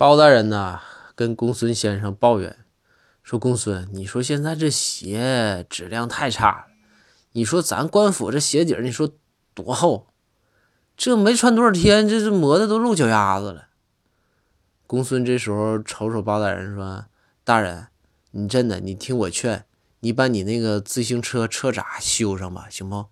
包大人呐跟公孙先生抱怨说公孙你说现在这鞋质量太差了你说咱官府这鞋底儿你说多厚这没穿多少天这这磨的都露脚丫子了。公孙这时候瞅瞅包大人说大人你真的你听我劝你把你那个自行车车闸修上吧行不